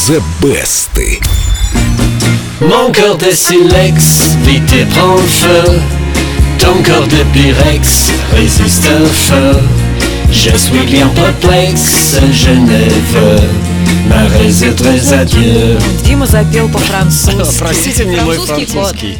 The Best. Mon cœur de silex, vite et prend feu. Ton corps de pyrex résiste au feu. Je suis bien perplexe, je ne veux me résoudre à Dieu. Дима запел по-французски. Простите мне мой Французский кот. французский.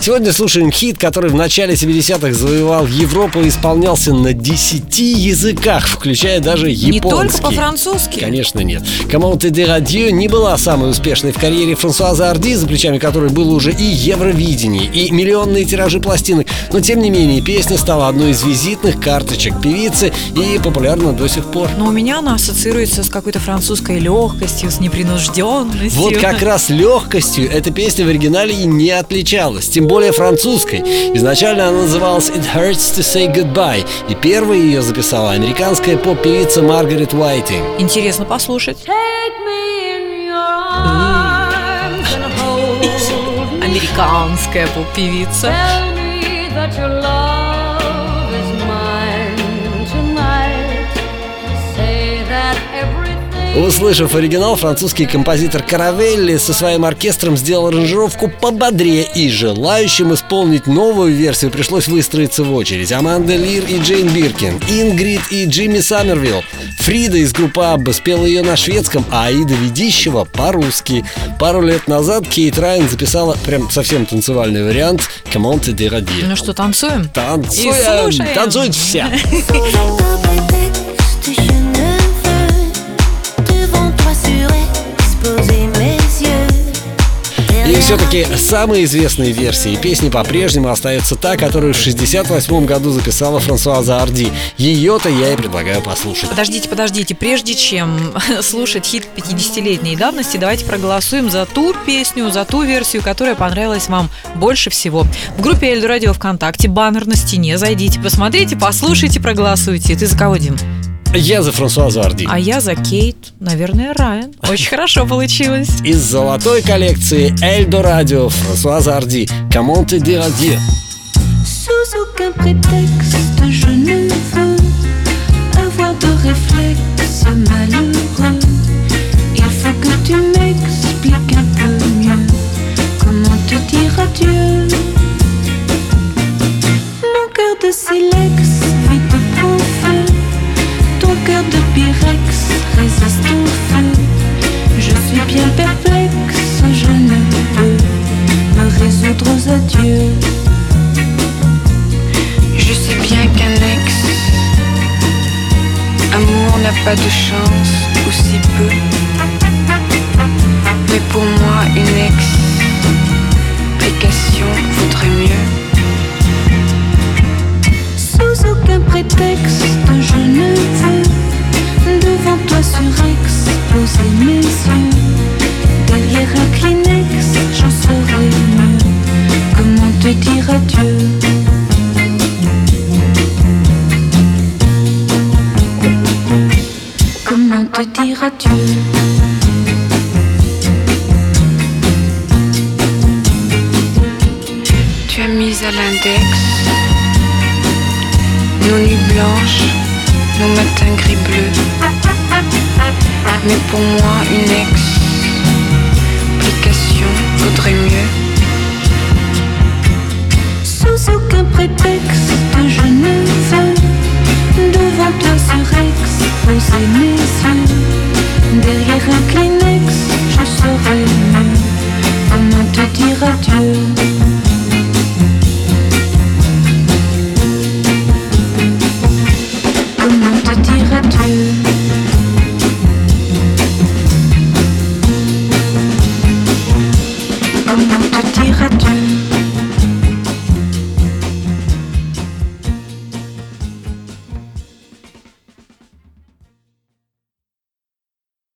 Сегодня слушаем хит, который в начале 70-х завоевал Европу и исполнялся на 10 языках, включая даже японский. Не только по-французски. Конечно нет. «Comment te dire adieu» не была самой успешной в карьере Франсуаза Арди, за плечами которой было уже и Евровидение, и миллионные тиражи пластинок. Но тем не менее, песня стала одной из визитных карточек певицы и популярна до сих пор. Но у меня она ассоциируется с какой-то французской легкостью, с непринужденностью. Вот как раз легкостью эта песня в оригинале и не отличалась, тем более французской. Изначально она называлась It Hurts to Say Goodbye, и первой ее записала американская поп-певица Маргарет Уайтинг. Интересно послушать. Американская поп-певица. Услышав оригинал, французский композитор Каравелли со своим оркестром сделал аранжировку пободрее, и желающим исполнить новую версию пришлось выстроиться в очередь. Аманда Лир и Джейн Биркин, Ингрид и Джимми Саммервилл. Фрида из группы Абба спела ее на шведском, а Аида Ведищева по-русски. Пару лет назад Кейт Райан записала прям совсем танцевальный вариант «Comment te dire adieu». Ну что, танцуем? Танцуем! И слушаем. Танцуют все! И все-таки самой известной версией песни по-прежнему остается та, которую в 68 году записала Франсуаза Арди. Ее-то я и предлагаю послушать. Подождите, подождите, прежде чем слушать хит 50-летней давности, давайте проголосуем за ту песню, за ту версию, которая понравилась вам больше всего. В группе Эльду Радио ВКонтакте баннер на стене, зайдите, посмотрите, послушайте, проголосуйте. Ты за кого, Дим? Я за Франсуазу Арди. А я за Кейт, наверное, Райан. Очень хорошо получилось. Из золотой коллекции Эльдо Радио Франсуаза Арди. Comment te dire adieu? Sous aucun prétexte, je ne veux avoir de réflexe n'a pas de chance, ou si peu. Mais pour moi une ex Tu as mis à l'index. Nos nuits blanches, nos matins gris-bleus Mais pour moi une ex Application vaudrait mieux. Aucun prétexte, je ne veux. Devant toi surexposer mes yeux. two.